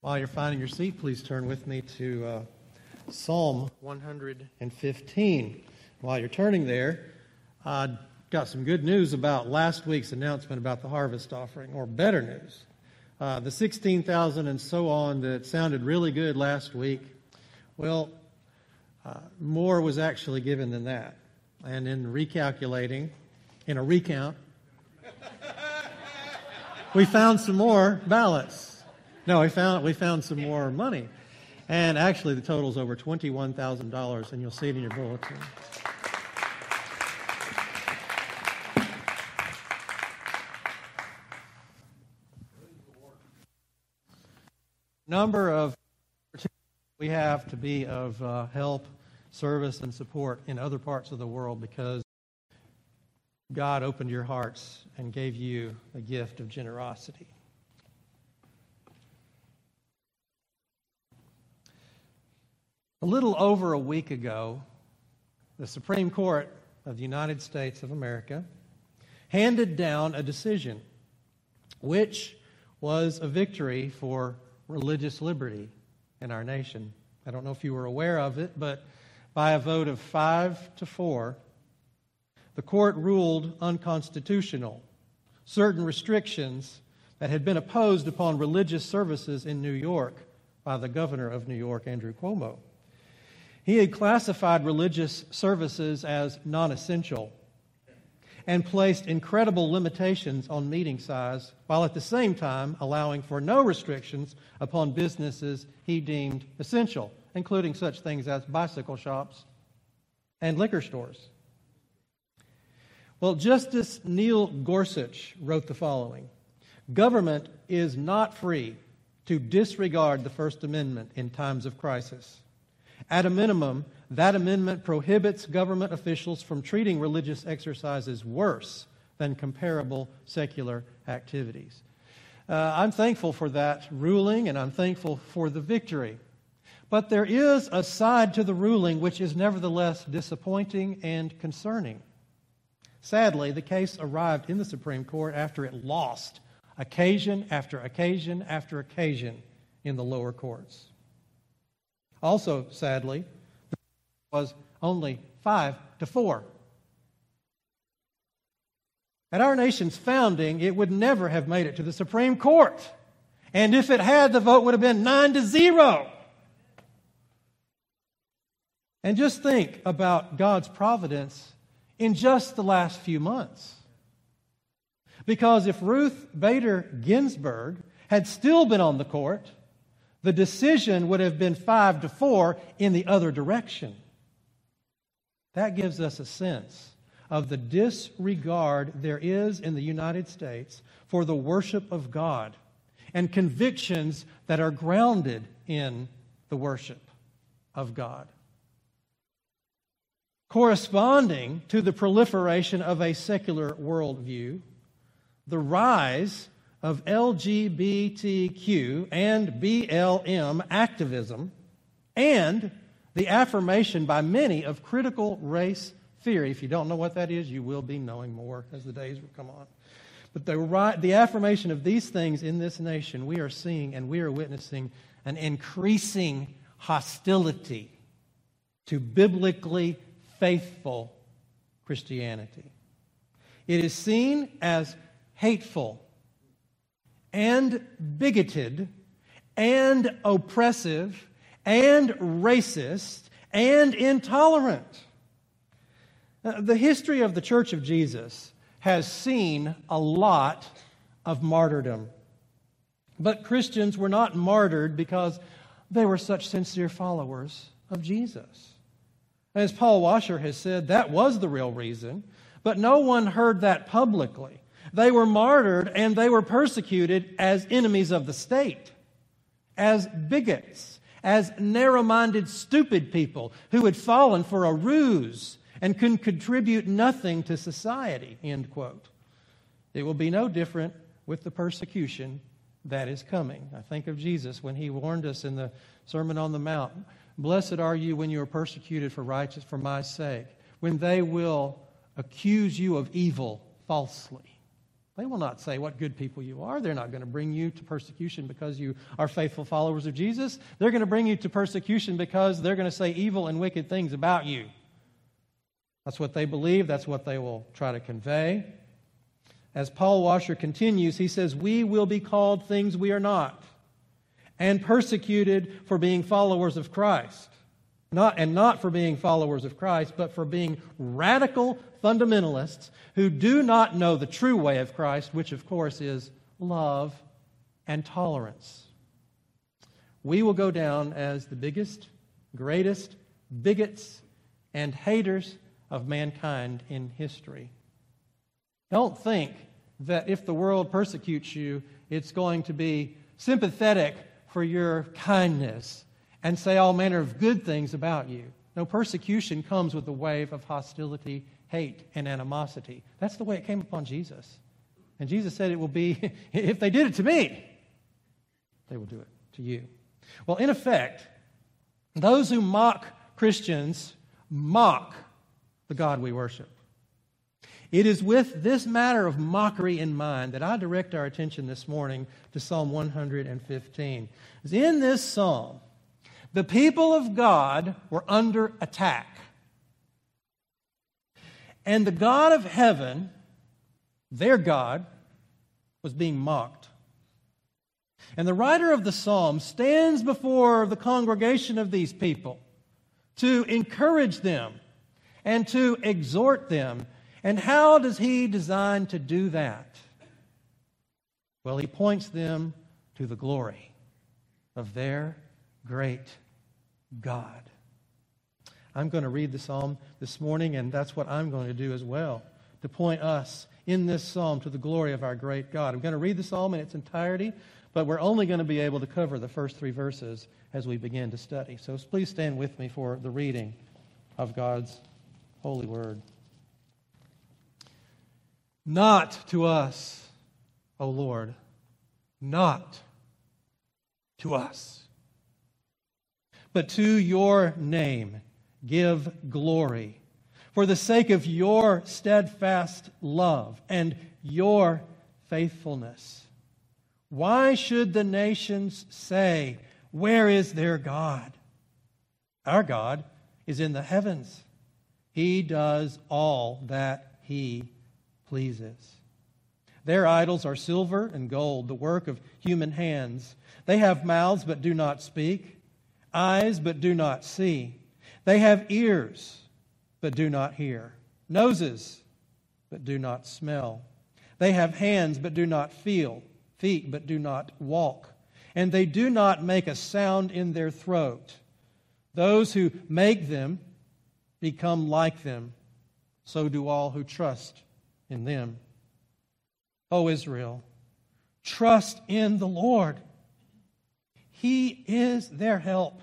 While you're finding your seat, please turn with me to uh, Psalm 115. While you're turning there, I got some good news about last week's announcement about the harvest offering, or better news. Uh, the 16,000 and so on that sounded really good last week, well, uh, more was actually given than that. And in recalculating, in a recount, we found some more ballots. No, we found we found some more money, and actually the total is over twenty-one thousand dollars, and you'll see it in your bulletin. Number of we have to be of uh, help, service, and support in other parts of the world because God opened your hearts and gave you a gift of generosity. A little over a week ago, the Supreme Court of the United States of America handed down a decision which was a victory for religious liberty in our nation. I don't know if you were aware of it, but by a vote of five to four, the court ruled unconstitutional certain restrictions that had been imposed upon religious services in New York by the governor of New York, Andrew Cuomo. He had classified religious services as non essential and placed incredible limitations on meeting size, while at the same time allowing for no restrictions upon businesses he deemed essential, including such things as bicycle shops and liquor stores. Well, Justice Neil Gorsuch wrote the following Government is not free to disregard the First Amendment in times of crisis. At a minimum, that amendment prohibits government officials from treating religious exercises worse than comparable secular activities. Uh, I'm thankful for that ruling and I'm thankful for the victory. But there is a side to the ruling which is nevertheless disappointing and concerning. Sadly, the case arrived in the Supreme Court after it lost occasion after occasion after occasion in the lower courts. Also, sadly, was only five to four. At our nation's founding, it would never have made it to the Supreme Court. And if it had, the vote would have been nine to zero. And just think about God's providence in just the last few months. Because if Ruth Bader Ginsburg had still been on the court, the decision would have been five to four in the other direction. That gives us a sense of the disregard there is in the United States for the worship of God and convictions that are grounded in the worship of God. Corresponding to the proliferation of a secular worldview, the rise of LGBTQ and BLM activism and the affirmation by many of critical race theory. If you don't know what that is, you will be knowing more as the days will come on. But the, the affirmation of these things in this nation, we are seeing and we are witnessing an increasing hostility to biblically faithful Christianity. It is seen as hateful and bigoted and oppressive and racist and intolerant. Uh, the history of the Church of Jesus has seen a lot of martyrdom. But Christians were not martyred because they were such sincere followers of Jesus. As Paul Washer has said, that was the real reason, but no one heard that publicly. They were martyred and they were persecuted as enemies of the state, as bigots, as narrow minded, stupid people who had fallen for a ruse and can contribute nothing to society. End quote. It will be no different with the persecution that is coming. I think of Jesus when he warned us in the Sermon on the Mount Blessed are you when you are persecuted for righteous for my sake, when they will accuse you of evil falsely They will not say what good people you are. They're not going to bring you to persecution because you are faithful followers of Jesus. They're going to bring you to persecution because they're going to say evil and wicked things about you. That's what they believe. That's what they will try to convey. As Paul Washer continues, he says, We will be called things we are not and persecuted for being followers of Christ. Not, and not for being followers of Christ, but for being radical fundamentalists who do not know the true way of Christ, which, of course, is love and tolerance. We will go down as the biggest, greatest bigots and haters of mankind in history. Don't think that if the world persecutes you, it's going to be sympathetic for your kindness and say all manner of good things about you. No, persecution comes with a wave of hostility, hate, and animosity. That's the way it came upon Jesus. And Jesus said it will be, if they did it to me, they will do it to you. Well, in effect, those who mock Christians mock the God we worship. It is with this matter of mockery in mind that I direct our attention this morning to Psalm 115. In this psalm, the people of God were under attack. And the God of heaven, their God, was being mocked. And the writer of the psalm stands before the congregation of these people to encourage them and to exhort them. And how does he design to do that? Well, he points them to the glory of their great God. I'm going to read the psalm this morning, and that's what I'm going to do as well, to point us in this psalm to the glory of our great God. I'm going to read the psalm in its entirety, but we're only going to be able to cover the first three verses as we begin to study. So please stand with me for the reading of God's holy word. Not to us, O Lord, not to us but to your name give glory. For the sake of your steadfast love and your faithfulness. Why should the nations say, Where is their God? Our God is in the heavens. He does all that he pleases. Their idols are silver and gold, the work of human hands. They have mouths but do not speak eyes but do not see. They have ears but do not hear, noses but do not smell. They have hands but do not feel, feet but do not walk, and they do not make a sound in their throat. Those who make them become like them, so do all who trust in them. O Israel, trust in the Lord. He is their help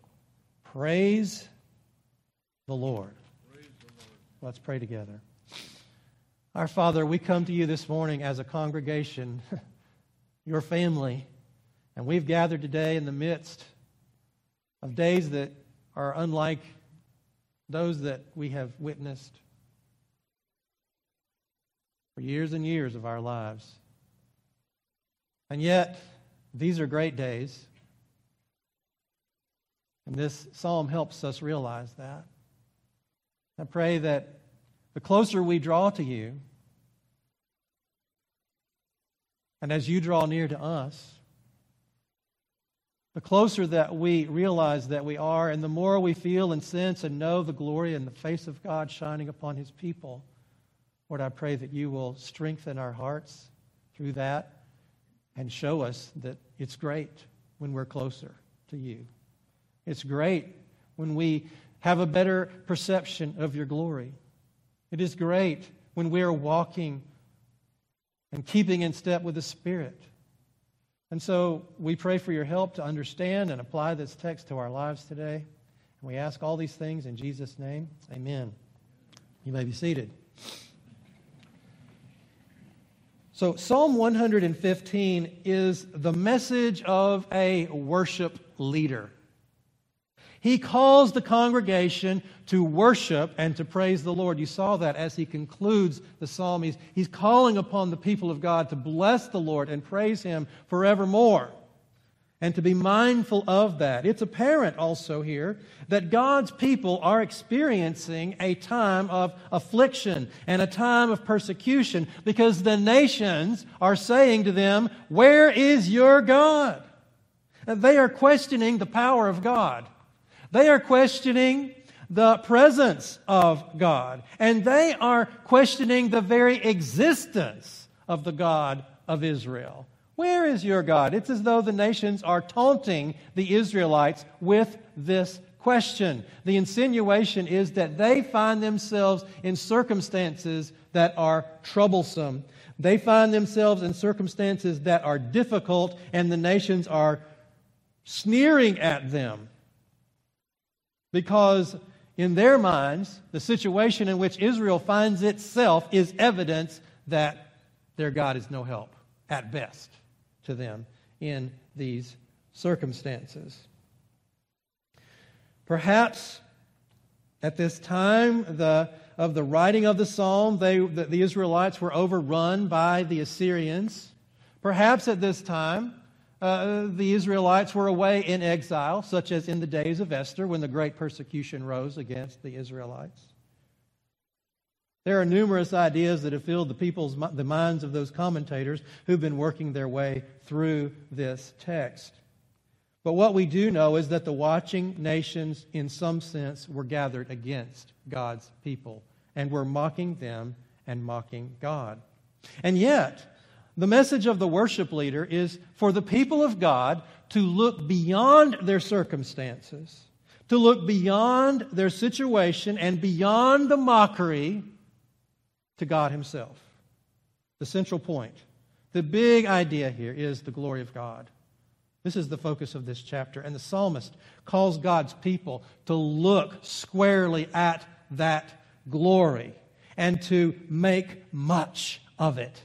Praise the Lord. Let's pray together. Our Father, we come to you this morning as a congregation, your family, and we've gathered today in the midst of days that are unlike those that we have witnessed for years and years of our lives. And yet, these are great days. And this psalm helps us realize that. I pray that the closer we draw to you, And as you draw near to us, the closer that we realize that we are, and the more we feel and sense and know the glory and the face of God shining upon his people, Lord, I pray that you will strengthen our hearts through that and show us that it's great when we're closer to you. It's great when we have a better perception of your glory. It is great when we are walking and keeping in step with the Spirit. And so we pray for your help to understand and apply this text to our lives today. And we ask all these things in Jesus' name. Amen. You may be seated. So, Psalm 115 is the message of a worship leader. He calls the congregation to worship and to praise the Lord. You saw that as he concludes the psalm. He's, he's calling upon the people of God to bless the Lord and praise him forevermore and to be mindful of that. It's apparent also here that God's people are experiencing a time of affliction and a time of persecution because the nations are saying to them, Where is your God? And they are questioning the power of God. They are questioning the presence of God. And they are questioning the very existence of the God of Israel. Where is your God? It's as though the nations are taunting the Israelites with this question. The insinuation is that they find themselves in circumstances that are troublesome. They find themselves in circumstances that are difficult, and the nations are sneering at them because in their minds, the situation in which Israel finds itself is evidence that their God is no help, at best, to them in these circumstances. Perhaps at this time the, of the writing of the psalm, they, the, the Israelites were overrun by the Assyrians. Perhaps at this time, uh, the Israelites were away in exile, such as in the days of Esther when the great persecution rose against the Israelites. There are numerous ideas that have filled the people's the minds of those commentators who've been working their way through this text. But what we do know is that the watching nations, in some sense, were gathered against God's people and were mocking them and mocking God. And yet, the message of the worship leader is for the people of God to look beyond their circumstances, to look beyond their situation and beyond the mockery to God Himself. The central point, the big idea here is the glory of God. This is the focus of this chapter. And the psalmist calls God's people to look squarely at that glory and to make much of it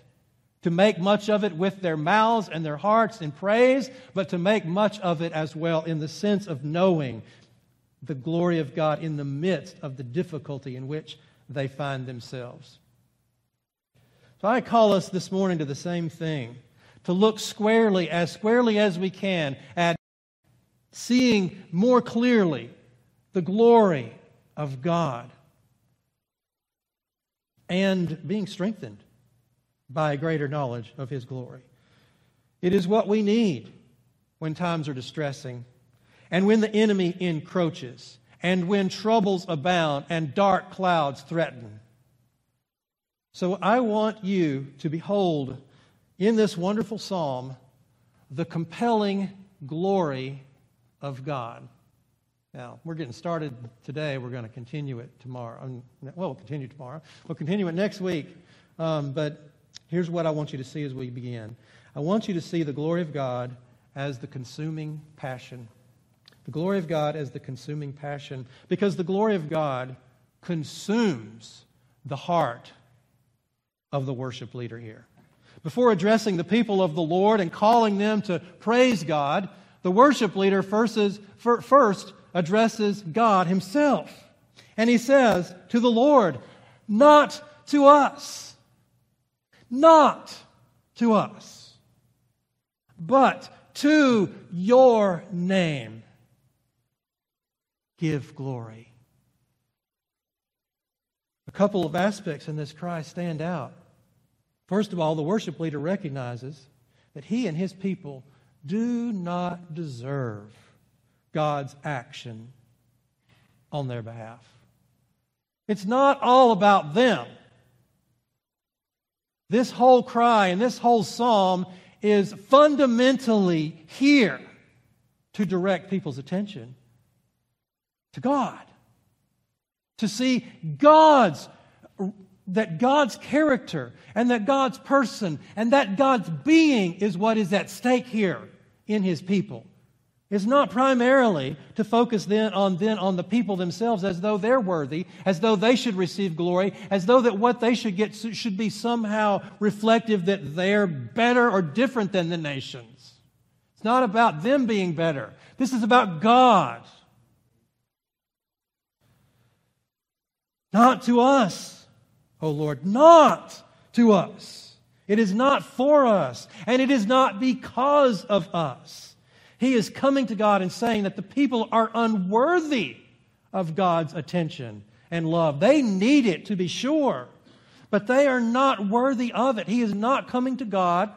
to make much of it with their mouths and their hearts in praise, but to make much of it as well in the sense of knowing the glory of God in the midst of the difficulty in which they find themselves. So I call us this morning to the same thing to look squarely, as squarely as we can, at seeing more clearly the glory of God and being strengthened by a greater knowledge of His glory. It is what we need when times are distressing and when the enemy encroaches and when troubles abound and dark clouds threaten. So I want you to behold in this wonderful psalm the compelling glory of God. Now, we're getting started today. We're going to continue it tomorrow. Um, well, we'll continue tomorrow. We'll continue it next week. Um, but Here's what I want you to see as we begin I want you to see the glory of God as the consuming passion. The glory of God as the consuming passion, because the glory of God consumes the heart of the worship leader here. Before addressing the people of the Lord and calling them to praise God, the worship leader first, is, first addresses God himself. And he says to the Lord, not to us not to us, but to your name give glory. A couple of aspects in this cry stand out. First of all, the worship leader recognizes that he and his people do not deserve God's action on their behalf. It's not all about them. This whole cry and this whole psalm is fundamentally here to direct people's attention to God. To see God's that God's character and that God's person and that God's being is what is at stake here in his people. It's not primarily to focus then on then on the people themselves as though they're worthy, as though they should receive glory, as though that what they should get should be somehow reflective that they're better or different than the nations. It's not about them being better. This is about God. Not to us, O Lord, not to us. It is not for us, and it is not because of us. He is coming to God and saying that the people are unworthy of God's attention and love. They need it to be sure, but they are not worthy of it. He is not coming to God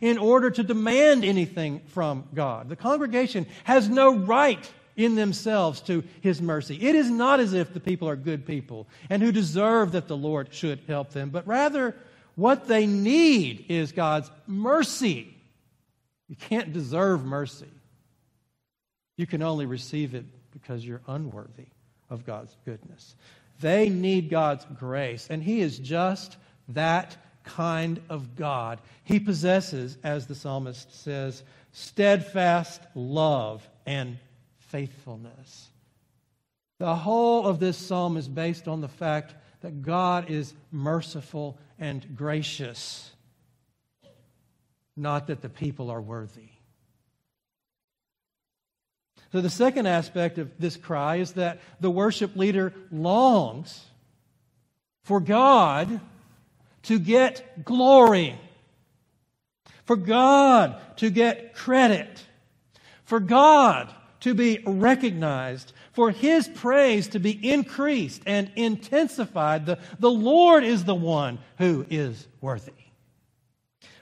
in order to demand anything from God. The congregation has no right in themselves to his mercy. It is not as if the people are good people and who deserve that the Lord should help them, but rather what they need is God's mercy. You can't deserve mercy. You can only receive it because you're unworthy of God's goodness. They need God's grace, and He is just that kind of God. He possesses, as the psalmist says, steadfast love and faithfulness. The whole of this psalm is based on the fact that God is merciful and gracious, not that the people are worthy. So, the second aspect of this cry is that the worship leader longs for God to get glory, for God to get credit, for God to be recognized, for His praise to be increased and intensified. The, the Lord is the one who is worthy.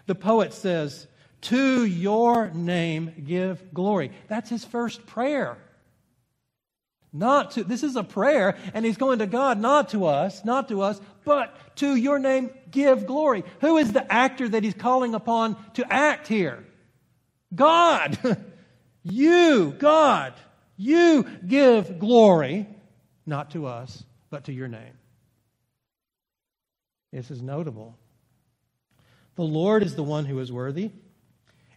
The poet says, to your name give glory. That's his first prayer. Not to, this is a prayer, and he's going to God, not to us, not to us, but to your name give glory. Who is the actor that he's calling upon to act here? God. you, God. You give glory, not to us, but to your name. This is notable. The Lord is the one who is worthy.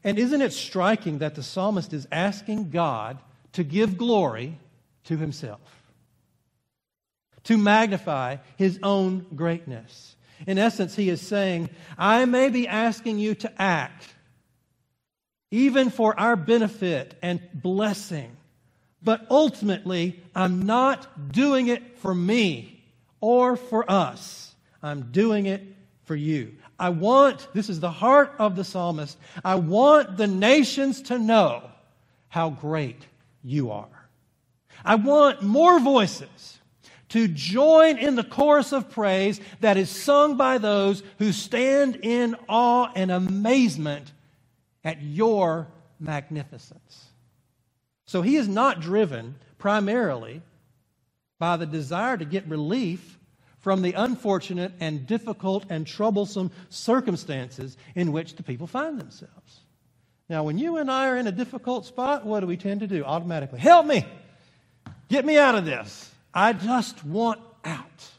And isn't it striking that the psalmist is asking God to give glory to himself, to magnify his own greatness? In essence, he is saying, I may be asking you to act, even for our benefit and blessing, but ultimately, I'm not doing it for me or for us. I'm doing it for you. I want, this is the heart of the psalmist, I want the nations to know how great you are. I want more voices to join in the chorus of praise that is sung by those who stand in awe and amazement at your magnificence. So he is not driven primarily by the desire to get relief from the unfortunate and difficult and troublesome circumstances in which the people find themselves. Now, when you and I are in a difficult spot, what do we tend to do automatically? Help me! Get me out of this. I just want out.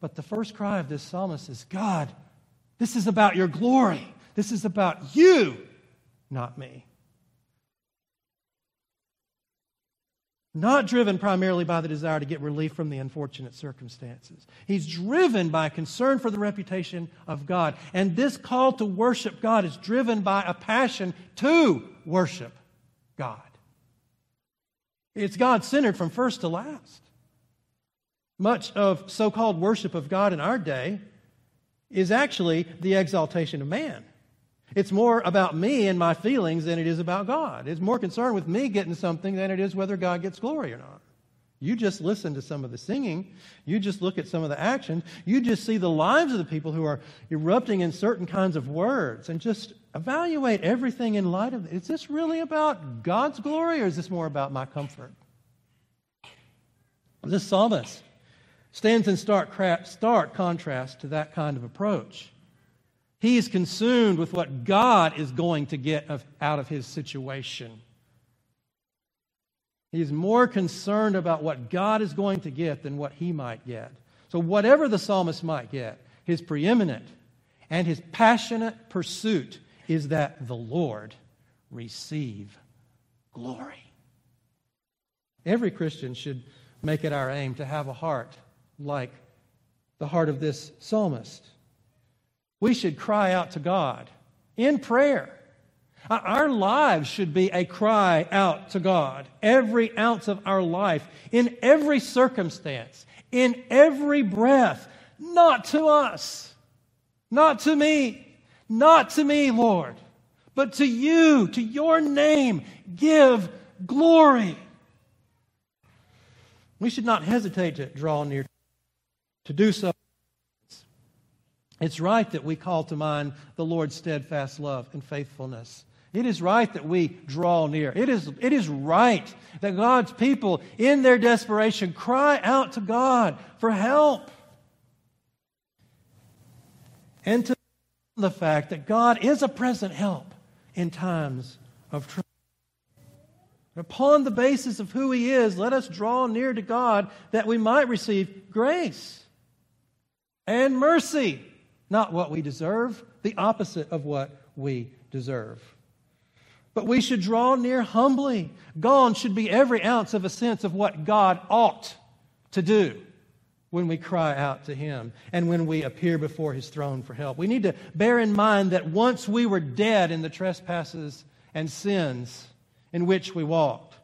But the first cry of this psalmist is God, this is about your glory. This is about you, not me. Not driven primarily by the desire to get relief from the unfortunate circumstances. He's driven by a concern for the reputation of God. And this call to worship God is driven by a passion to worship God. It's God centered from first to last. Much of so called worship of God in our day is actually the exaltation of man. It's more about me and my feelings than it is about God. It's more concerned with me getting something than it is whether God gets glory or not. You just listen to some of the singing. You just look at some of the actions. You just see the lives of the people who are erupting in certain kinds of words and just evaluate everything in light of is this really about God's glory or is this more about my comfort? This psalmist stands in stark, stark contrast to that kind of approach. He is consumed with what God is going to get of, out of his situation. He is more concerned about what God is going to get than what he might get. So, whatever the psalmist might get, his preeminent and his passionate pursuit is that the Lord receive glory. Every Christian should make it our aim to have a heart like the heart of this psalmist. We should cry out to God in prayer. Our lives should be a cry out to God. Every ounce of our life, in every circumstance, in every breath, not to us, not to me, not to me, Lord, but to you, to your name, give glory. We should not hesitate to draw near to do so. It's right that we call to mind the Lord's steadfast love and faithfulness. It is right that we draw near. It is, it is right that God's people, in their desperation, cry out to God for help. And to the fact that God is a present help in times of trouble. Upon the basis of who He is, let us draw near to God that we might receive grace and mercy. Not what we deserve, the opposite of what we deserve. But we should draw near humbly. Gone should be every ounce of a sense of what God ought to do when we cry out to Him and when we appear before His throne for help. We need to bear in mind that once we were dead in the trespasses and sins, in which we walked,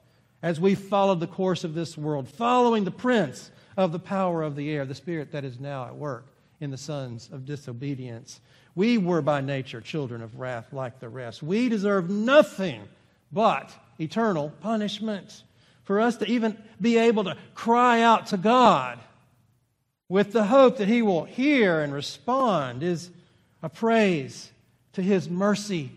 as we followed the course of this world, following the prince of the power of the air, the spirit that is now at work in the sons of disobedience. We were by nature children of wrath like the rest. We deserve nothing but eternal punishment. For us to even be able to cry out to God with the hope that He will hear and respond is a praise to His mercy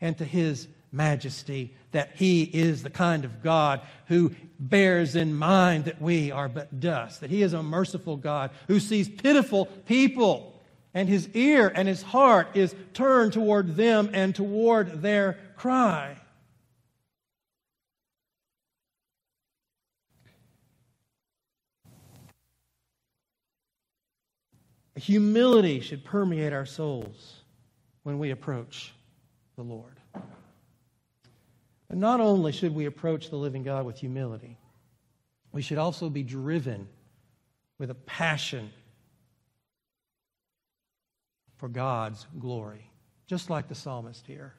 and to His majesty that he is the kind of God who bears in mind that we are but dust, that he is a merciful God who sees pitiful people and his ear and his heart is turned toward them and toward their cry. Humility should permeate our souls when we approach the Lord. But not only should we approach the living God with humility, we should also be driven with a passion for God's glory, just like the psalmist here.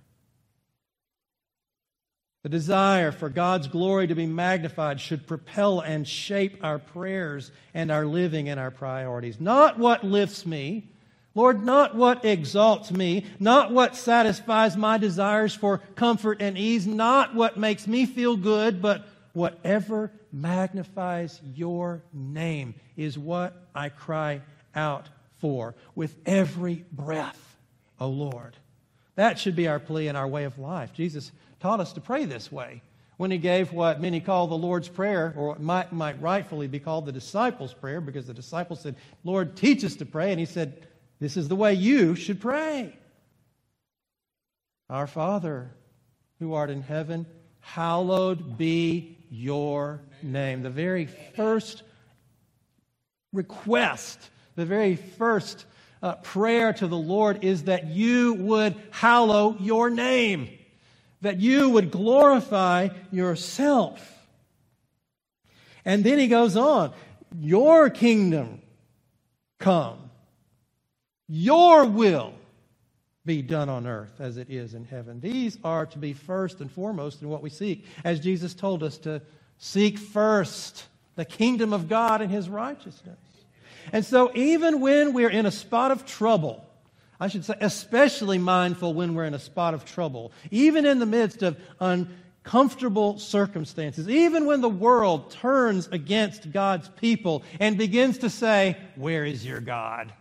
The desire for God's glory to be magnified should propel and shape our prayers and our living and our priorities. Not what lifts me, Lord, not what exalts me, not what satisfies my desires for comfort and ease, not what makes me feel good, but whatever magnifies your name is what I cry out for with every breath, O Lord. That should be our plea and our way of life. Jesus taught us to pray this way when he gave what many call the Lord's Prayer, or might, might rightfully be called the disciples' prayer, because the disciples said, Lord, teach us to pray. And he said, this is the way you should pray. Our Father, who art in heaven, hallowed be your name. The very first request, the very first uh, prayer to the Lord is that you would hallow your name, that you would glorify yourself. And then he goes on, Your kingdom come. Your will be done on earth as it is in heaven. These are to be first and foremost in what we seek, as Jesus told us to seek first the kingdom of God and his righteousness. And so, even when we're in a spot of trouble, I should say, especially mindful when we're in a spot of trouble, even in the midst of uncomfortable circumstances, even when the world turns against God's people and begins to say, Where is your God?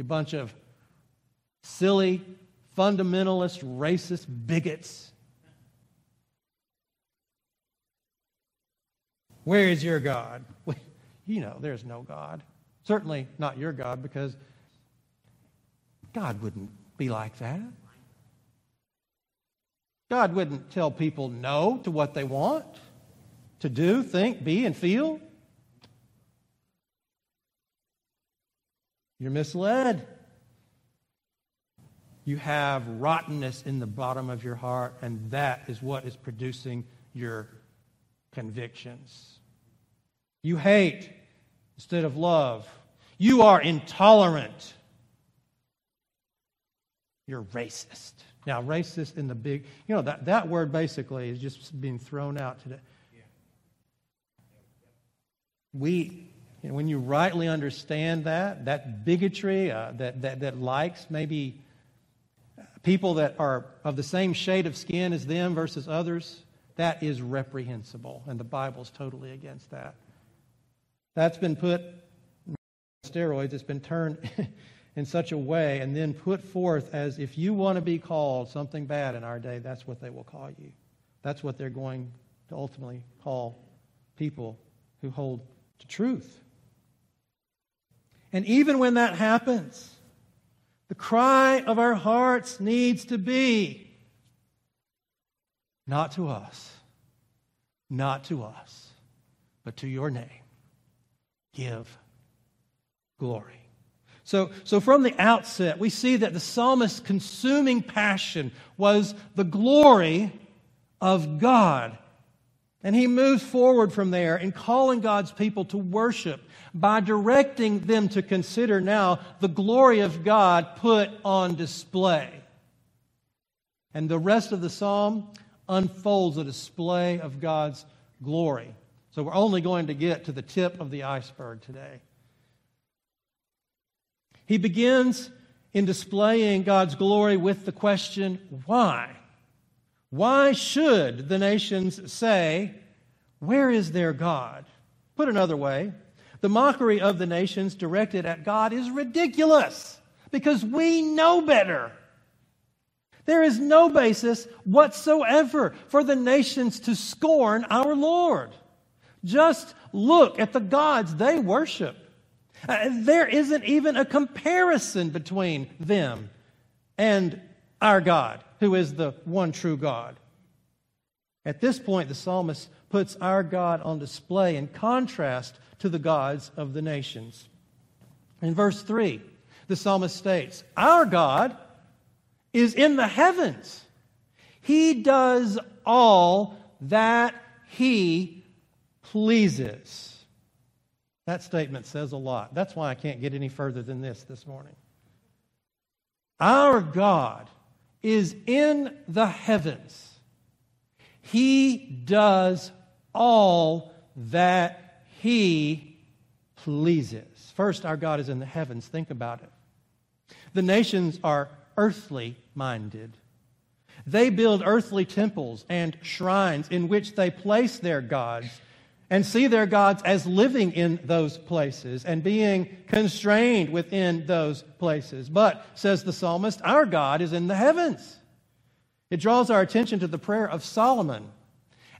You bunch of silly, fundamentalist, racist bigots. Where is your God? You know, there's no God. Certainly not your God, because God wouldn't be like that. God wouldn't tell people no to what they want to do, think, be, and feel. You're misled. You have rottenness in the bottom of your heart, and that is what is producing your convictions. You hate instead of love. You are intolerant. You're racist. Now, racist in the big, you know, that, that word basically is just being thrown out today. We, you know, when you rightly understand that, that bigotry uh, that, that, that likes maybe people that are of the same shade of skin as them versus others, that is reprehensible. And the Bible's totally against that. That's been put steroids, it's been turned in such a way and then put forth as if you want to be called something bad in our day, that's what they will call you. That's what they're going to ultimately call people who hold to truth. And even when that happens, the cry of our hearts needs to be not to us, not to us, but to your name. Give glory. So, so from the outset, we see that the psalmist's consuming passion was the glory of God. And he moves forward from there in calling God's people to worship by directing them to consider now the glory of God put on display. And the rest of the psalm unfolds a display of God's glory. So we're only going to get to the tip of the iceberg today. He begins in displaying God's glory with the question, why? Why should the nations say, Where is their God? Put another way, the mockery of the nations directed at God is ridiculous because we know better. There is no basis whatsoever for the nations to scorn our Lord. Just look at the gods they worship. Uh, there isn't even a comparison between them and our God, who is the one true God. At this point, the psalmist puts our God on display in contrast to the gods of the nations. In verse 3, the psalmist states, Our God is in the heavens. He does all that he pleases. That statement says a lot. That's why I can't get any further than this this morning. Our God is in the heavens. He does all that He pleases. First, our God is in the heavens. Think about it. The nations are earthly minded. They build earthly temples and shrines in which they place their gods and see their gods as living in those places and being constrained within those places. But, says the psalmist, our God is in the heavens. It draws our attention to the prayer of Solomon.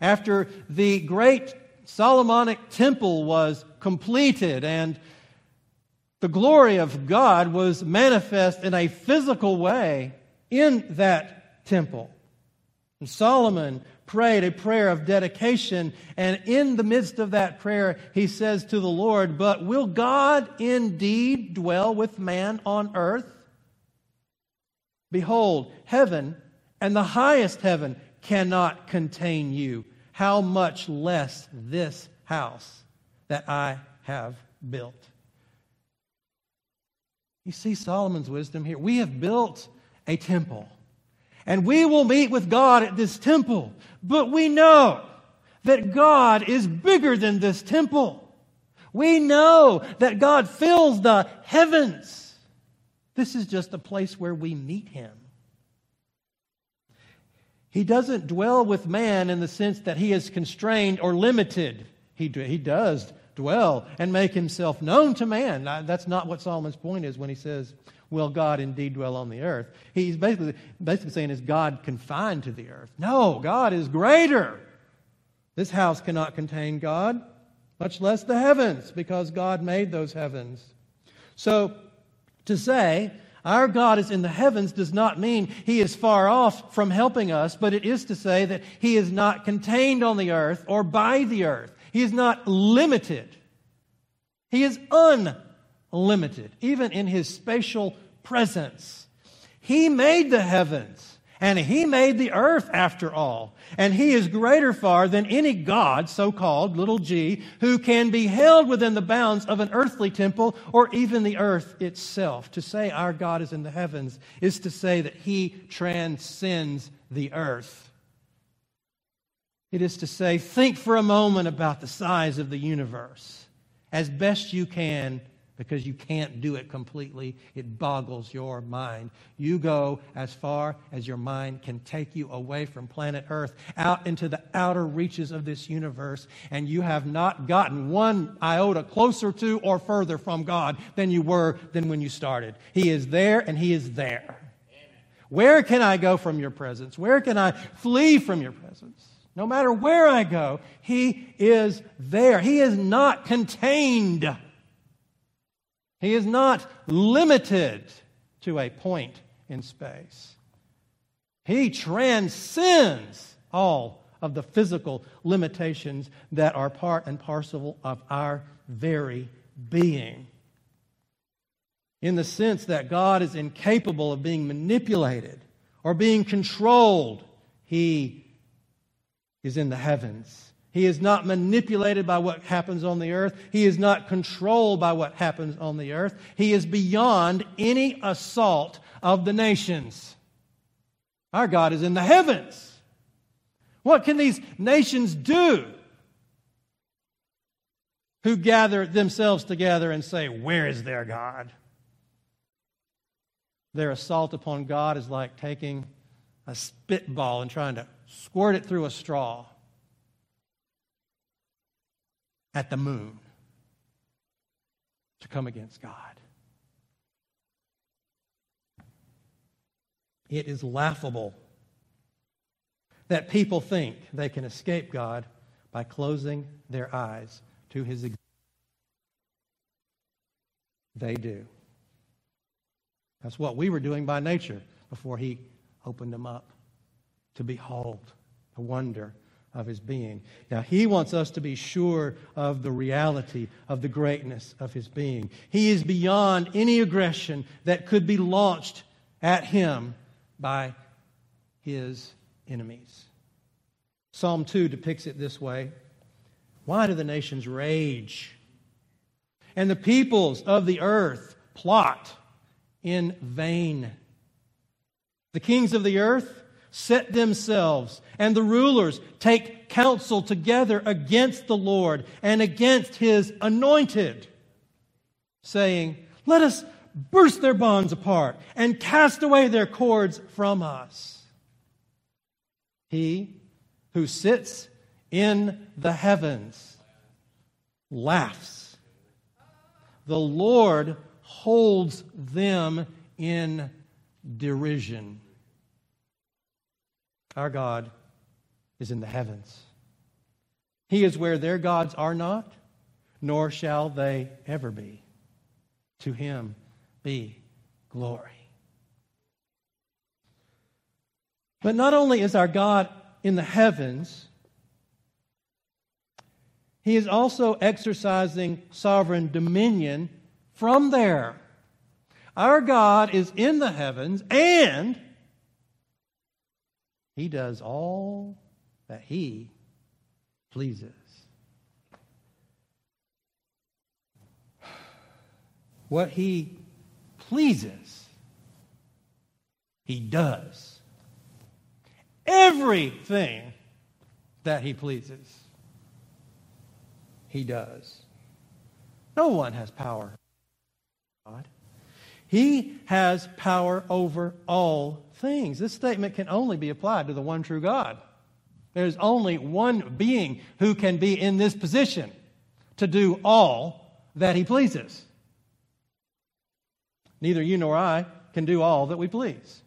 After the great Solomonic temple was completed and the glory of God was manifest in a physical way in that temple. And Solomon prayed a prayer of dedication. And in the midst of that prayer, he says to the Lord, But will God indeed dwell with man on earth? Behold, heaven and the highest heaven cannot contain you. How much less this house that I have built? You see Solomon's wisdom here. We have built a temple. And we will meet with God at this temple. But we know that God is bigger than this temple. We know that God fills the heavens. This is just a place where we meet Him. He doesn't dwell with man in the sense that he is constrained or limited. He, he does dwell and make himself known to man. That's not what Solomon's point is when he says, Will God indeed dwell on the earth? He's basically, basically saying, Is God confined to the earth? No, God is greater. This house cannot contain God, much less the heavens, because God made those heavens. So, to say our God is in the heavens does not mean he is far off from helping us, but it is to say that he is not contained on the earth or by the earth. He is not limited. He is unlimited, even in his spatial presence. He made the heavens. And he made the earth after all. And he is greater far than any God, so called, little g, who can be held within the bounds of an earthly temple or even the earth itself. To say our God is in the heavens is to say that he transcends the earth. It is to say, think for a moment about the size of the universe as best you can because you can't do it completely. It boggles your mind. You go as far as your mind can take you away from planet Earth, out into the outer reaches of this universe, and you have not gotten one iota closer to or further from God than you were than when you started. He is there and He is there. Where can I go from your presence? Where can I flee from your presence? No matter where I go, He is there. He is not contained. He is not limited to a point in space. He transcends all of the physical limitations that are part and parcel of our very being. In the sense that God is incapable of being manipulated or being controlled, He is in the heavens he is not manipulated by what happens on the earth. He is not controlled by what happens on the earth. He is beyond any assault of the nations. Our God is in the heavens. What can these nations do who gather themselves together and say, Where is their God? Their assault upon God is like taking a spitball and trying to squirt it through a straw at the moon to come against God. It is laughable that people think they can escape God by closing their eyes to his existence. They do. That's what we were doing by nature before he opened them up to behold, the wonder, of his being. Now, he wants us to be sure of the reality of the greatness of his being. He is beyond any aggression that could be launched at him by his enemies. Psalm 2 depicts it this way Why do the nations rage? And the peoples of the earth plot in vain. The kings of the earth set themselves, and the rulers take counsel together against the Lord and against his anointed, saying, Let us burst their bonds apart and cast away their cords from us. He who sits in the heavens laughs. The Lord holds them in derision. Our God is in the heavens. He is where their gods are not, nor shall they ever be. To him be glory. But not only is our God in the heavens, he is also exercising sovereign dominion from there. Our God is in the heavens and he does all that he pleases. What he pleases, he does. Everything that he pleases, he does. No one has power. God. He has power over all things. This statement can only be applied to the one true God. There's only one being who can be in this position to do all that he pleases. Neither you nor I can do all that we please.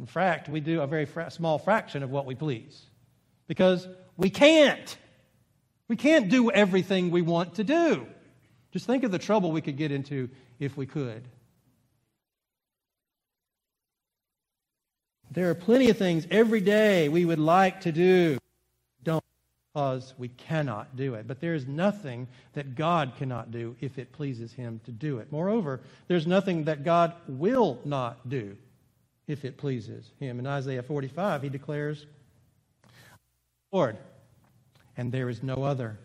In fact, we do a very fra- small fraction of what we please because we can't. We can't do everything we want to do. Just think of the trouble we could get into if we could. There are plenty of things every day we would like to do. Don't because we cannot do it. But there is nothing that God cannot do if it pleases Him to do it. Moreover, there's nothing that God will not do if it pleases Him. In Isaiah 45, He declares, Lord, and there is no other.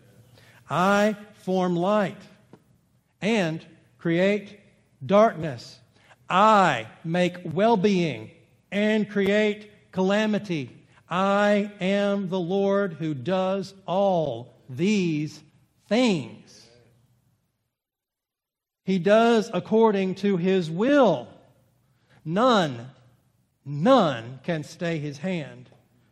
I form light and create darkness. I make well being and create calamity. I am the Lord who does all these things. He does according to his will. None, none can stay his hand.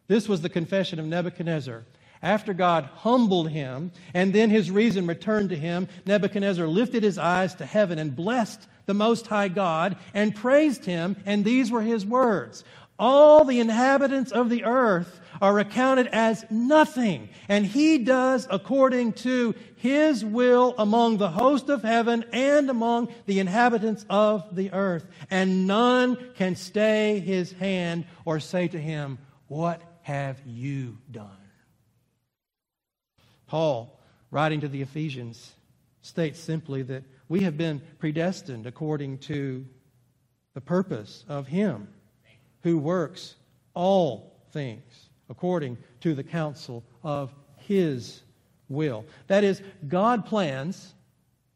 This was the confession of Nebuchadnezzar. After God humbled him and then his reason returned to him, Nebuchadnezzar lifted his eyes to heaven and blessed the Most High God and praised him, and these were his words All the inhabitants of the earth are accounted as nothing, and he does according to his will among the host of heaven and among the inhabitants of the earth. And none can stay his hand or say to him, What have you done? Paul, writing to the Ephesians, states simply that we have been predestined according to the purpose of Him who works all things according to the counsel of His will. That is, God plans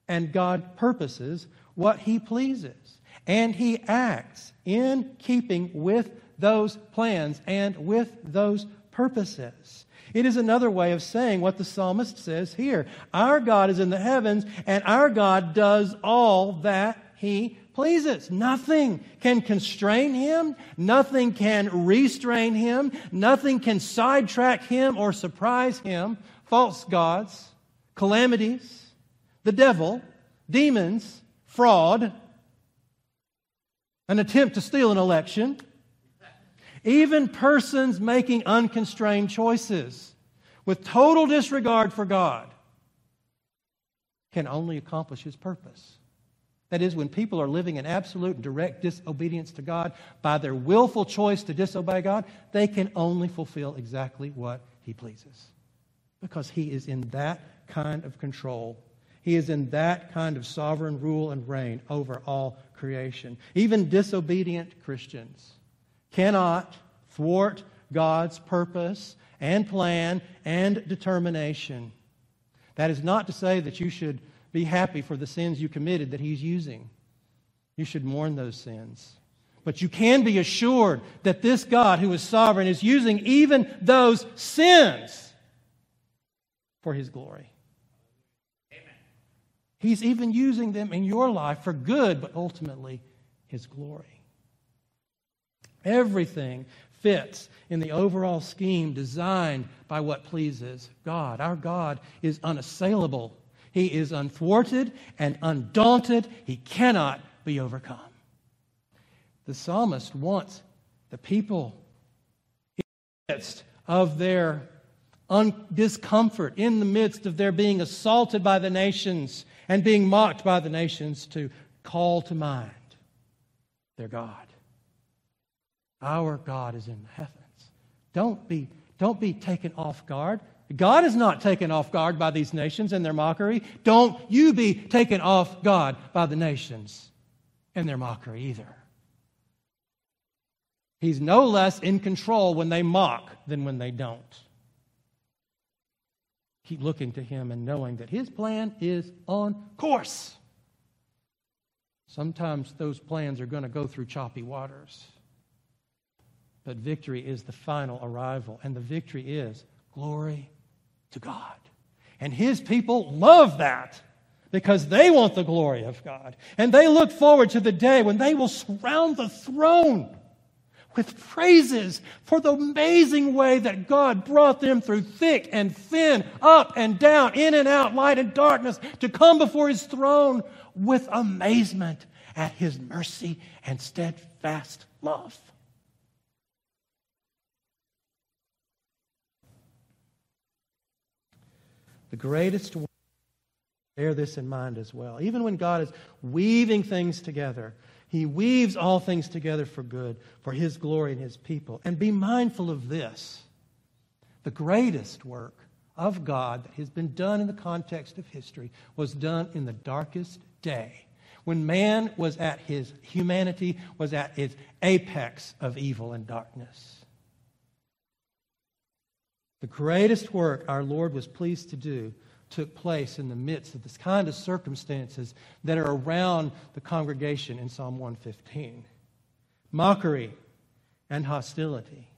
and God purposes what He pleases, and He acts in keeping with those plans and with those purposes. It is another way of saying what the psalmist says here. Our God is in the heavens, and our God does all that he pleases. Nothing can constrain him. Nothing can restrain him. Nothing can sidetrack him or surprise him. False gods, calamities, the devil, demons, fraud, an attempt to steal an election, even persons making unconstrained choices with total disregard for God can only accomplish his purpose. That is, when people are living in absolute and direct disobedience to God by their willful choice to disobey God, they can only fulfill exactly what he pleases. Because he is in that kind of control. He is in that kind of sovereign rule and reign over all creation. Even disobedient Christians cannot thwart God's purpose and plan and determination. That is not to say that you should be happy for the sins you committed that He's using. You should mourn those sins. But you can be assured that this God who is sovereign is using even those sins for His glory. He's even using them in your life for good, but ultimately His glory. Everything fits in the overall scheme designed by what pleases God. Our God is unassailable, He is unthwarted and undaunted. He cannot be overcome. The psalmist wants the people in the midst of their un- discomfort, in the midst of their being assaulted by the nations and being mocked by the nations, to call to mind their God. Our God is in the heavens. Don't be, don't be taken off guard. God is not taken off guard by these nations and their mockery. Don't you be taken off guard by the nations and their mockery either. He's no less in control when they mock than when they don't. Keep looking to Him and knowing that His plan is on course. Sometimes those plans are going to go through choppy waters. But victory is the final arrival, and the victory is glory to God. And his people love that because they want the glory of God. And they look forward to the day when they will surround the throne with praises for the amazing way that God brought them through thick and thin, up and down, in and out, light and darkness, to come before His throne with amazement at His mercy and steadfast love. The greatest bear this in mind as well. Even when God is weaving things together, he weaves all things together for good, for His glory and His people. And be mindful of this the greatest work of God that has been done in the context of history was done in the darkest day when man was at his humanity was at its apex of evil and darkness the greatest work our lord was pleased to do took place in the midst of this kind of circumstances that are around the congregation in Psalm 115 mockery and hostility.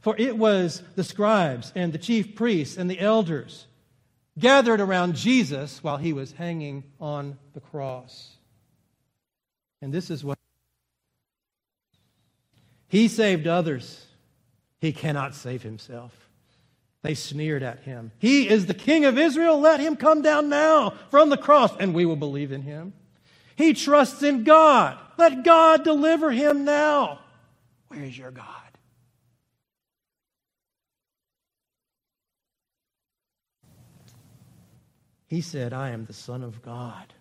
For it was the scribes and the chief priests and the elders gathered around Jesus while he was hanging on the cross. And this is what he saved others, he cannot save himself. They sneered at him. He is the king of Israel. Let him come down now from the cross, and we will believe in him. He trusts in God. Let God deliver him now. Where is your God? He said, I am the Son of God.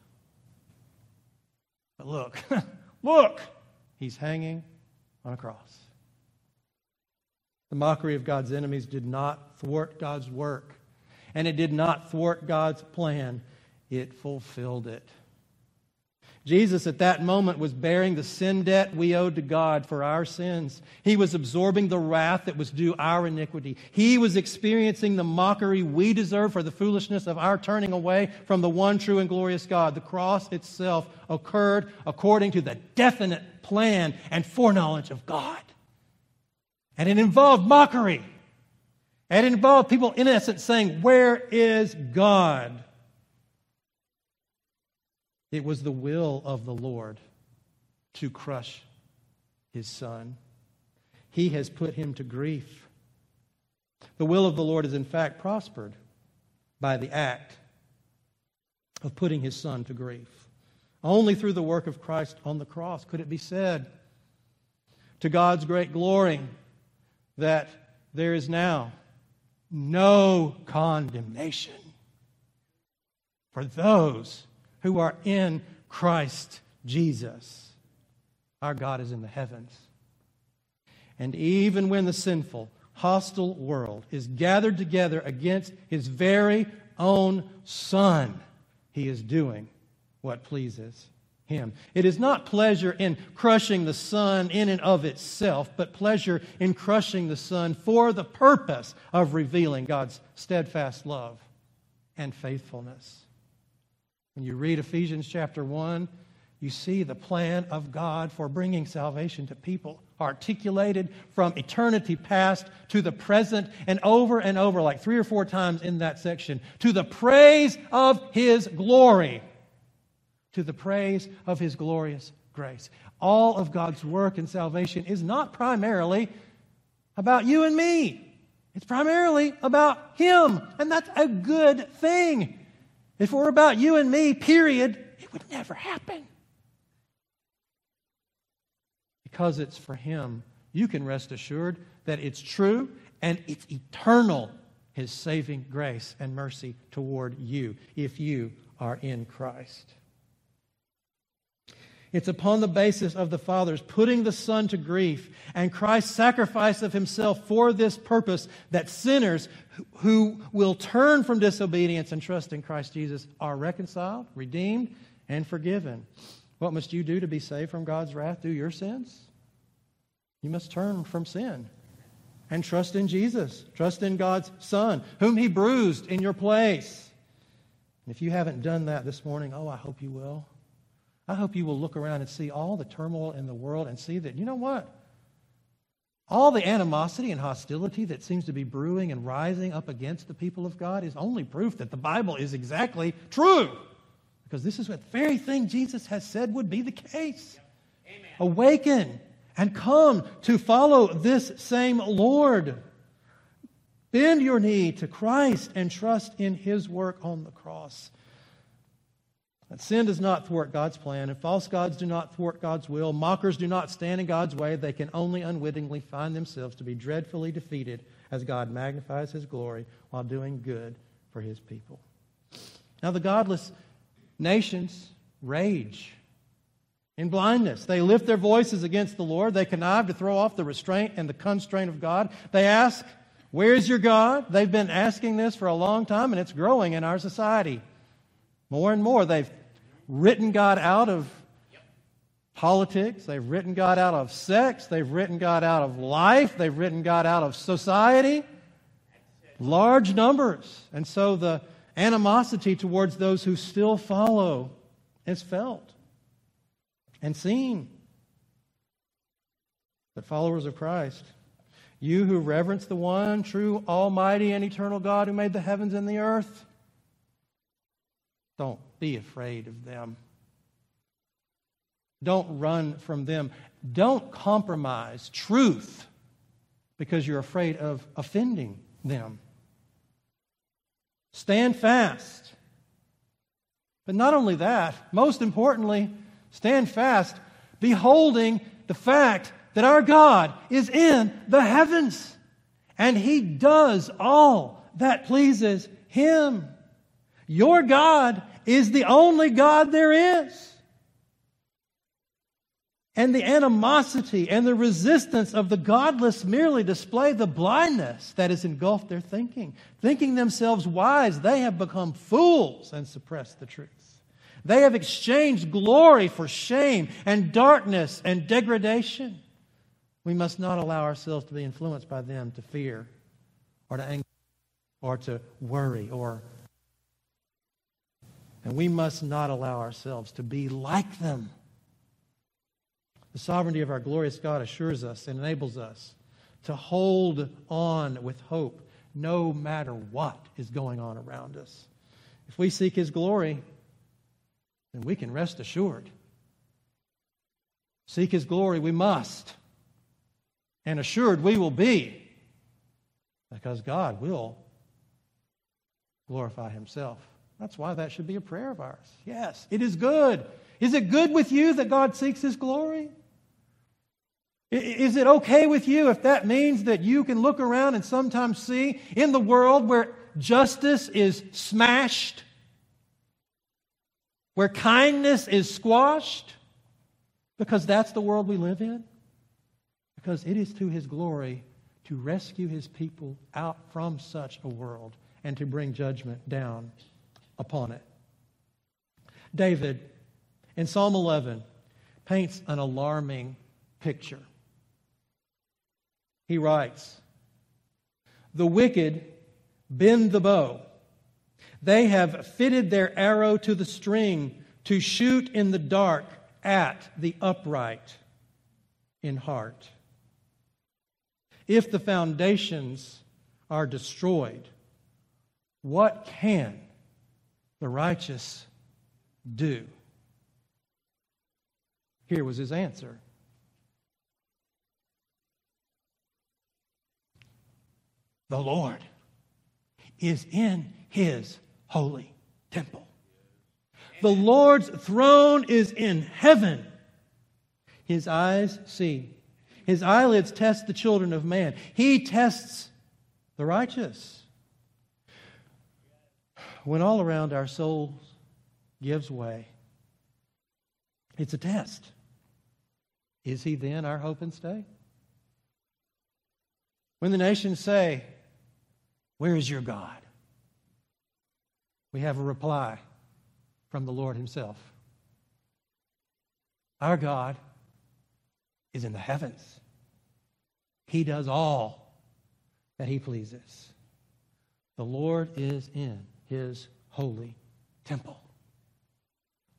But look, look, he's hanging on a cross. The mockery of God's enemies did not thwart God's work, and it did not thwart God's plan. It fulfilled it. Jesus at that moment was bearing the sin debt we owed to God for our sins. He was absorbing the wrath that was due our iniquity. He was experiencing the mockery we deserve for the foolishness of our turning away from the one true and glorious God. The cross itself occurred according to the definite plan and foreknowledge of God. And it involved mockery. And it involved people, in essence, saying, Where is God? It was the will of the Lord to crush his son. He has put him to grief. The will of the Lord is, in fact, prospered by the act of putting his son to grief. Only through the work of Christ on the cross could it be said, to God's great glory, that there is now no condemnation for those who are in Christ Jesus. Our God is in the heavens. And even when the sinful, hostile world is gathered together against his very own Son, he is doing what pleases him. It is not pleasure in crushing the Son in and of itself, but pleasure in crushing the Son for the purpose of revealing God's steadfast love and faithfulness. When you read Ephesians chapter 1, you see the plan of God for bringing salvation to people, articulated from eternity past to the present, and over and over, like three or four times in that section, to the praise of His glory to the praise of his glorious grace. All of God's work in salvation is not primarily about you and me. It's primarily about him, and that's a good thing. If it were about you and me, period, it would never happen. Because it's for him, you can rest assured that it's true and it's eternal, his saving grace and mercy toward you if you are in Christ. It's upon the basis of the Father's putting the Son to grief and Christ's sacrifice of himself for this purpose that sinners who will turn from disobedience and trust in Christ Jesus are reconciled, redeemed, and forgiven. What must you do to be saved from God's wrath through your sins? You must turn from sin and trust in Jesus. Trust in God's Son, whom He bruised in your place. And if you haven't done that this morning, oh, I hope you will. I hope you will look around and see all the turmoil in the world and see that, you know what? All the animosity and hostility that seems to be brewing and rising up against the people of God is only proof that the Bible is exactly true. Because this is the very thing Jesus has said would be the case. Awaken and come to follow this same Lord. Bend your knee to Christ and trust in his work on the cross. Sin does not thwart God's plan, and false gods do not thwart God's will. Mockers do not stand in God's way. They can only unwittingly find themselves to be dreadfully defeated as God magnifies his glory while doing good for his people. Now, the godless nations rage in blindness. They lift their voices against the Lord. They connive to throw off the restraint and the constraint of God. They ask, Where's your God? They've been asking this for a long time, and it's growing in our society. More and more, they've written God out of politics. They've written God out of sex. They've written God out of life. They've written God out of society. Large numbers. And so the animosity towards those who still follow is felt and seen. But followers of Christ, you who reverence the one true, almighty, and eternal God who made the heavens and the earth, don't be afraid of them. Don't run from them. Don't compromise truth because you're afraid of offending them. Stand fast. But not only that, most importantly, stand fast, beholding the fact that our God is in the heavens and He does all that pleases Him. Your God is the only God there is. And the animosity and the resistance of the godless merely display the blindness that has engulfed their thinking. Thinking themselves wise, they have become fools and suppressed the truth. They have exchanged glory for shame and darkness and degradation. We must not allow ourselves to be influenced by them to fear or to anger or to worry or and we must not allow ourselves to be like them. The sovereignty of our glorious God assures us and enables us to hold on with hope no matter what is going on around us. If we seek His glory, then we can rest assured. Seek His glory, we must. And assured we will be because God will glorify Himself. That's why that should be a prayer of ours. Yes, it is good. Is it good with you that God seeks His glory? Is it okay with you if that means that you can look around and sometimes see in the world where justice is smashed, where kindness is squashed? Because that's the world we live in. Because it is to His glory to rescue His people out from such a world and to bring judgment down upon it. David, in Psalm 11, paints an alarming picture. He writes, The wicked bend the bow. They have fitted their arrow to the string to shoot in the dark at the upright in heart. If the foundations are destroyed, what can the righteous do? Here was his answer. The Lord is in his holy temple. The Lord's throne is in heaven. His eyes see. His eyelids test the children of man. He tests the righteous when all around our soul gives way, it's a test. Is he then our hope and stay? When the nations say, Where is your God? We have a reply from the Lord Himself. Our God is in the heavens, He does all that He pleases. The Lord is in his holy temple.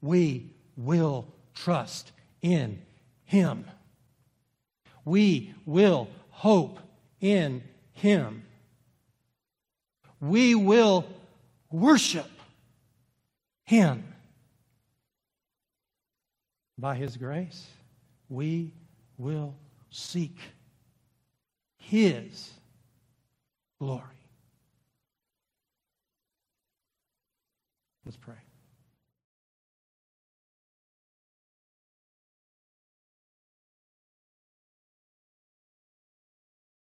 We will trust in him. We will hope in him. We will worship him. By his grace, we will seek His glory. Let's pray.